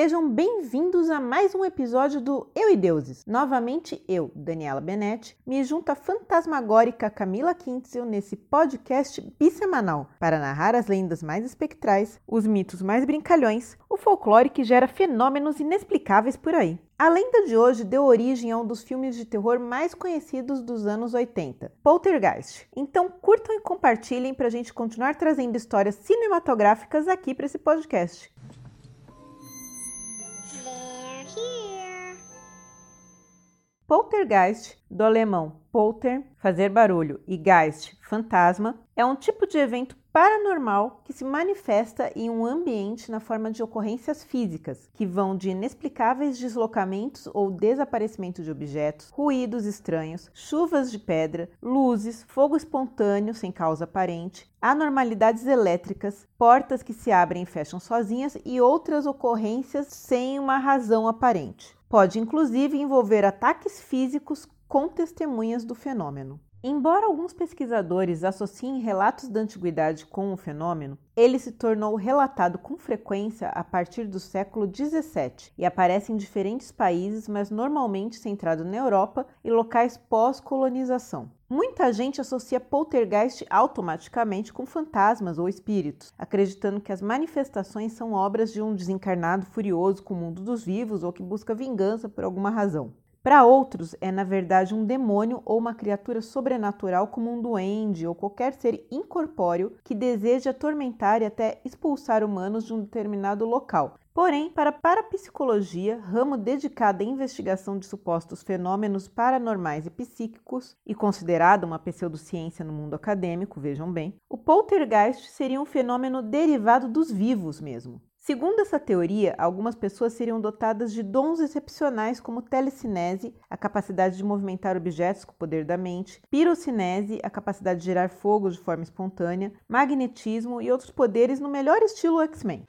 Sejam bem-vindos a mais um episódio do Eu e Deuses. Novamente eu, Daniela Benetti, me junto à fantasmagórica Camila Quintzel nesse podcast bissemanal para narrar as lendas mais espectrais, os mitos mais brincalhões, o folclore que gera fenômenos inexplicáveis por aí. A lenda de hoje deu origem a um dos filmes de terror mais conhecidos dos anos 80, Poltergeist. Então curtam e compartilhem para a gente continuar trazendo histórias cinematográficas aqui para esse podcast. Poltergeist, do alemão polter, fazer barulho, e geist, fantasma, é um tipo de evento paranormal que se manifesta em um ambiente na forma de ocorrências físicas, que vão de inexplicáveis deslocamentos ou desaparecimento de objetos, ruídos estranhos, chuvas de pedra, luzes, fogo espontâneo sem causa aparente, anormalidades elétricas, portas que se abrem e fecham sozinhas e outras ocorrências sem uma razão aparente. Pode inclusive envolver ataques físicos com testemunhas do fenômeno. Embora alguns pesquisadores associem relatos da antiguidade com o fenômeno, ele se tornou relatado com frequência a partir do século XVII e aparece em diferentes países, mas normalmente centrado na Europa e locais pós-colonização. Muita gente associa poltergeist automaticamente com fantasmas ou espíritos, acreditando que as manifestações são obras de um desencarnado furioso com o mundo dos vivos ou que busca vingança por alguma razão. Para outros, é na verdade um demônio ou uma criatura sobrenatural, como um duende ou qualquer ser incorpóreo que deseja atormentar e até expulsar humanos de um determinado local. Porém, para a parapsicologia, ramo dedicado à investigação de supostos fenômenos paranormais e psíquicos, e considerado uma pseudociência no mundo acadêmico, vejam bem, o poltergeist seria um fenômeno derivado dos vivos mesmo. Segundo essa teoria, algumas pessoas seriam dotadas de dons excepcionais como telecinese, a capacidade de movimentar objetos com o poder da mente, pirocinese, a capacidade de gerar fogo de forma espontânea, magnetismo e outros poderes no melhor estilo X-Men.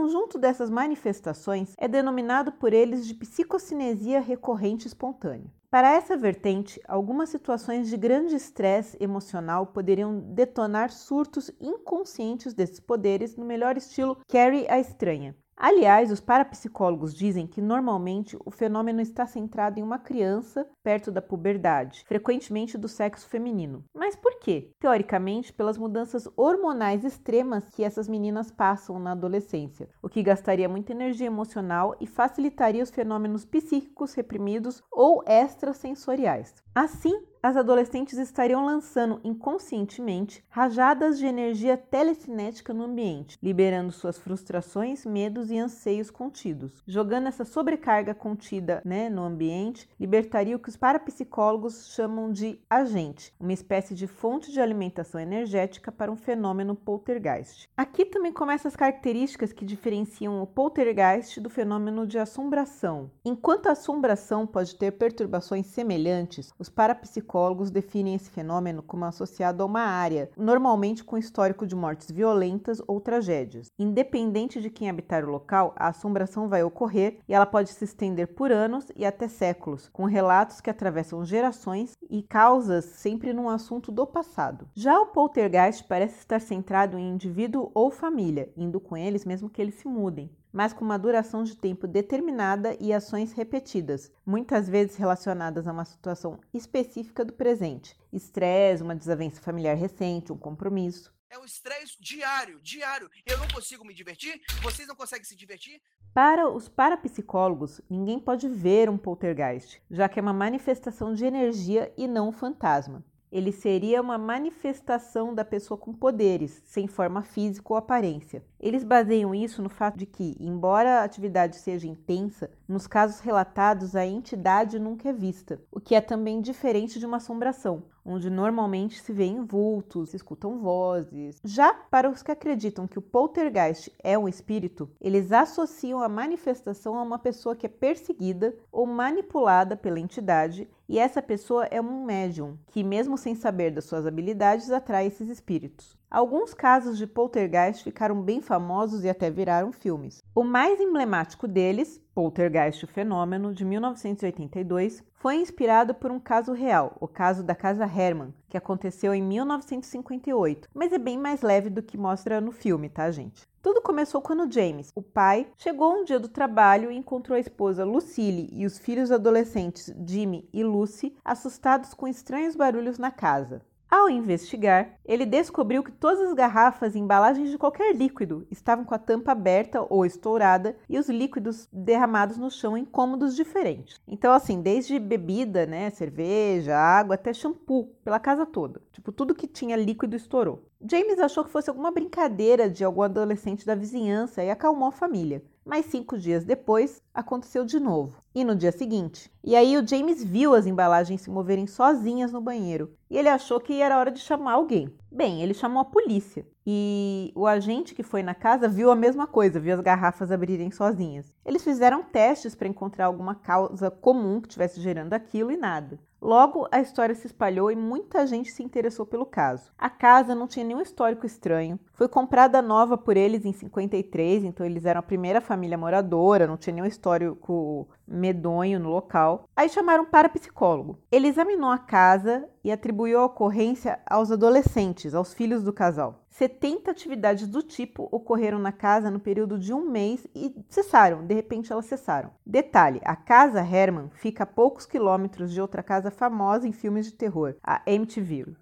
Conjunto dessas manifestações é denominado por eles de psicocinesia recorrente espontânea. Para essa vertente, algumas situações de grande estresse emocional poderiam detonar surtos inconscientes desses poderes no melhor estilo Carrie a Estranha. Aliás, os parapsicólogos dizem que normalmente o fenômeno está centrado em uma criança perto da puberdade, frequentemente do sexo feminino. Mas por quê? Teoricamente, pelas mudanças hormonais extremas que essas meninas passam na adolescência, o que gastaria muita energia emocional e facilitaria os fenômenos psíquicos reprimidos ou extrasensoriais. Assim, as adolescentes estariam lançando inconscientemente rajadas de energia telecinética no ambiente, liberando suas frustrações, medos e anseios contidos. Jogando essa sobrecarga contida né, no ambiente, libertaria o que os parapsicólogos chamam de agente, uma espécie de fonte de alimentação energética para um fenômeno poltergeist. Aqui também começam as características que diferenciam o poltergeist do fenômeno de assombração. Enquanto a assombração pode ter perturbações semelhantes, os parapsicólogos psicólogos definem esse fenômeno como associado a uma área, normalmente com histórico de mortes violentas ou tragédias. Independente de quem habitar o local, a assombração vai ocorrer e ela pode se estender por anos e até séculos, com relatos que atravessam gerações e causas sempre num assunto do passado. Já o poltergeist parece estar centrado em indivíduo ou família, indo com eles mesmo que eles se mudem mas com uma duração de tempo determinada e ações repetidas, muitas vezes relacionadas a uma situação específica do presente, estresse, uma desavença familiar recente, um compromisso. É um estresse diário, diário. Eu não consigo me divertir, vocês não conseguem se divertir. Para os parapsicólogos, ninguém pode ver um poltergeist, já que é uma manifestação de energia e não um fantasma ele seria uma manifestação da pessoa com poderes, sem forma física ou aparência. Eles baseiam isso no fato de que, embora a atividade seja intensa, nos casos relatados a entidade nunca é vista, o que é também diferente de uma assombração, onde normalmente se vêem vultos, se escutam vozes. Já para os que acreditam que o poltergeist é um espírito, eles associam a manifestação a uma pessoa que é perseguida ou manipulada pela entidade, e essa pessoa é um médium que, mesmo sem saber das suas habilidades, atrai esses espíritos. Alguns casos de poltergeist ficaram bem famosos e até viraram filmes. O mais emblemático deles, Poltergeist o Fenômeno, de 1982, foi inspirado por um caso real, o caso da Casa Herman, que aconteceu em 1958, mas é bem mais leve do que mostra no filme, tá, gente? Tudo começou quando James, o pai, chegou um dia do trabalho e encontrou a esposa Lucille e os filhos adolescentes Jimmy e Lucy assustados com estranhos barulhos na casa. Ao investigar, ele descobriu que todas as garrafas e embalagens de qualquer líquido estavam com a tampa aberta ou estourada e os líquidos derramados no chão em cômodos diferentes. Então, assim, desde bebida, né, cerveja, água, até shampoo, pela casa toda. Tipo, tudo que tinha líquido estourou. James achou que fosse alguma brincadeira de algum adolescente da vizinhança e acalmou a família. Mas cinco dias depois, aconteceu de novo. E no dia seguinte. E aí o James viu as embalagens se moverem sozinhas no banheiro. E ele achou que era hora de chamar alguém. Bem, ele chamou a polícia. E o agente que foi na casa viu a mesma coisa, viu as garrafas abrirem sozinhas. Eles fizeram testes para encontrar alguma causa comum que estivesse gerando aquilo e nada. Logo, a história se espalhou e muita gente se interessou pelo caso. A casa não tinha nenhum histórico estranho. Foi comprada nova por eles em 53, então eles eram a primeira família moradora, não tinha nenhum histórico medonho no local. Aí chamaram para psicólogo. Ele examinou a casa e atribuiu a ocorrência aos adolescentes, aos filhos do casal. 70 atividades do tipo ocorreram na casa no período de um mês e cessaram, de repente elas cessaram. Detalhe: a casa Herman fica a poucos quilômetros de outra casa famosa em filmes de terror, a Amityville.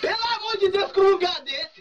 Pelo amor de Deus, que lugar desse!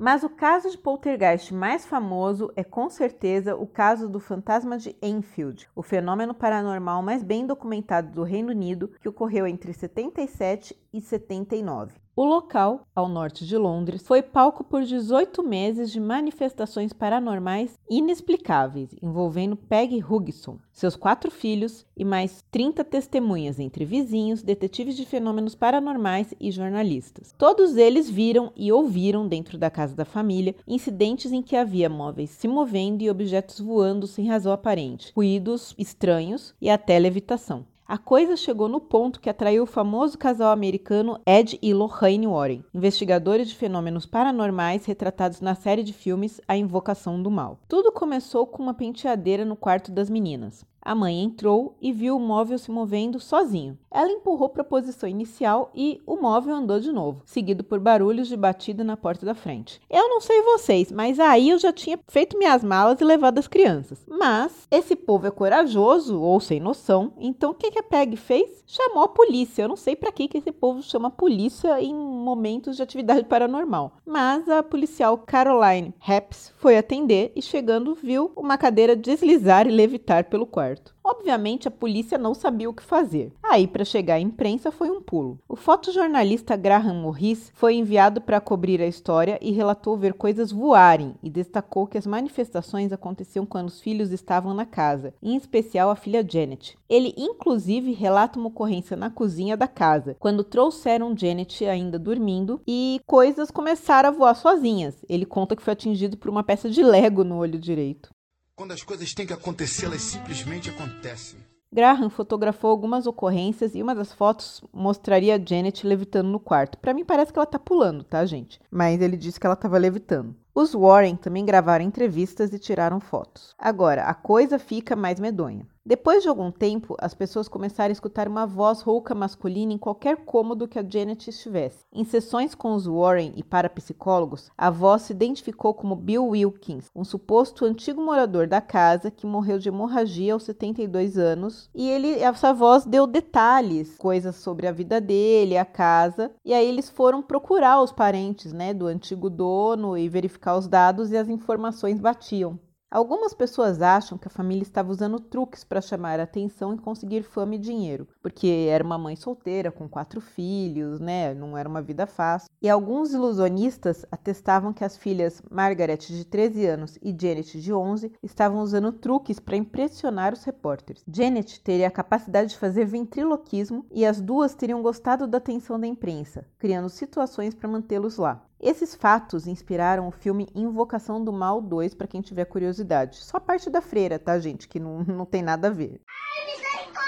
Mas o caso de poltergeist mais famoso é com certeza o caso do fantasma de Enfield, o fenômeno paranormal mais bem documentado do Reino Unido, que ocorreu entre 77 e 79. O local, ao norte de Londres, foi palco por 18 meses de manifestações paranormais inexplicáveis, envolvendo Peg Hugson, seus quatro filhos e mais 30 testemunhas, entre vizinhos, detetives de fenômenos paranormais e jornalistas. Todos eles viram e ouviram, dentro da casa da família, incidentes em que havia móveis se movendo e objetos voando sem razão aparente, ruídos estranhos e até levitação. A coisa chegou no ponto que atraiu o famoso casal americano Ed e Lorraine Warren, investigadores de fenômenos paranormais retratados na série de filmes A Invocação do Mal. Tudo começou com uma penteadeira no quarto das meninas. A mãe entrou e viu o móvel se movendo sozinho. Ela empurrou para a posição inicial e o móvel andou de novo, seguido por barulhos de batida na porta da frente. Eu não sei vocês, mas aí eu já tinha feito minhas malas e levado as crianças. Mas esse povo é corajoso ou sem noção, então o que, que a Peg fez? Chamou a polícia. Eu não sei para que, que esse povo chama polícia em momentos de atividade paranormal. Mas a policial Caroline Happs foi atender e chegando viu uma cadeira deslizar e levitar pelo quarto. Obviamente, a polícia não sabia o que fazer. Aí, para chegar à imprensa, foi um pulo. O fotojornalista Graham Morris foi enviado para cobrir a história e relatou ver coisas voarem e destacou que as manifestações aconteciam quando os filhos estavam na casa, em especial a filha Janet. Ele, inclusive, relata uma ocorrência na cozinha da casa, quando trouxeram Janet ainda dormindo e coisas começaram a voar sozinhas. Ele conta que foi atingido por uma peça de Lego no olho direito. Quando as coisas têm que acontecer, elas simplesmente acontecem. Graham fotografou algumas ocorrências e uma das fotos mostraria Janet levitando no quarto. Para mim parece que ela tá pulando, tá, gente? Mas ele disse que ela estava levitando. Os Warren também gravaram entrevistas e tiraram fotos. Agora, a coisa fica mais medonha. Depois de algum tempo, as pessoas começaram a escutar uma voz rouca masculina em qualquer cômodo que a Janet estivesse. Em sessões com os Warren e parapsicólogos, a voz se identificou como Bill Wilkins, um suposto antigo morador da casa que morreu de hemorragia aos 72 anos. E ele, essa voz deu detalhes, coisas sobre a vida dele, a casa. E aí eles foram procurar os parentes, né, do antigo dono e verificar os dados e as informações batiam. Algumas pessoas acham que a família estava usando truques para chamar atenção e conseguir fama e dinheiro, porque era uma mãe solteira com quatro filhos, né? Não era uma vida fácil. E alguns ilusionistas atestavam que as filhas Margaret, de 13 anos, e Janet, de 11, estavam usando truques para impressionar os repórteres. Janet teria a capacidade de fazer ventriloquismo e as duas teriam gostado da atenção da imprensa, criando situações para mantê-los lá. Esses fatos inspiraram o filme Invocação do Mal 2, para quem tiver curiosidade. Só a parte da freira, tá, gente? Que não, não tem nada a ver. Ai, misericórdia!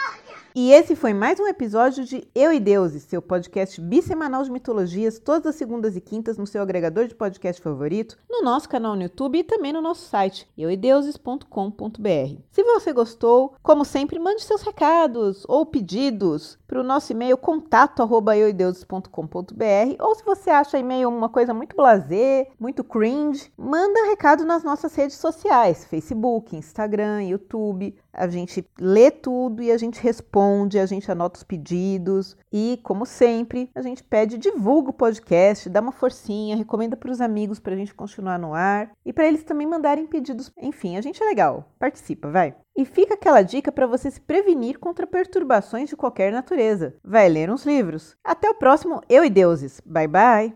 E esse foi mais um episódio de Eu e Deuses, seu podcast bissemanal de mitologias, todas as segundas e quintas no seu agregador de podcast favorito, no nosso canal no YouTube e também no nosso site euideuses.com.br. Se você gostou, como sempre, mande seus recados ou pedidos para o nosso e-mail contato@euideuses.com.br ou se você acha e-mail uma coisa muito blazer, muito cringe, manda recado nas nossas redes sociais, Facebook, Instagram, YouTube. A gente lê tudo e a gente responde, a gente anota os pedidos e, como sempre, a gente pede divulga o podcast, dá uma forcinha, recomenda para os amigos para a gente continuar no ar e para eles também mandarem pedidos. Enfim, a gente é legal, participa, vai. E fica aquela dica para você se prevenir contra perturbações de qualquer natureza. Vai ler uns livros. Até o próximo Eu e Deuses. Bye bye.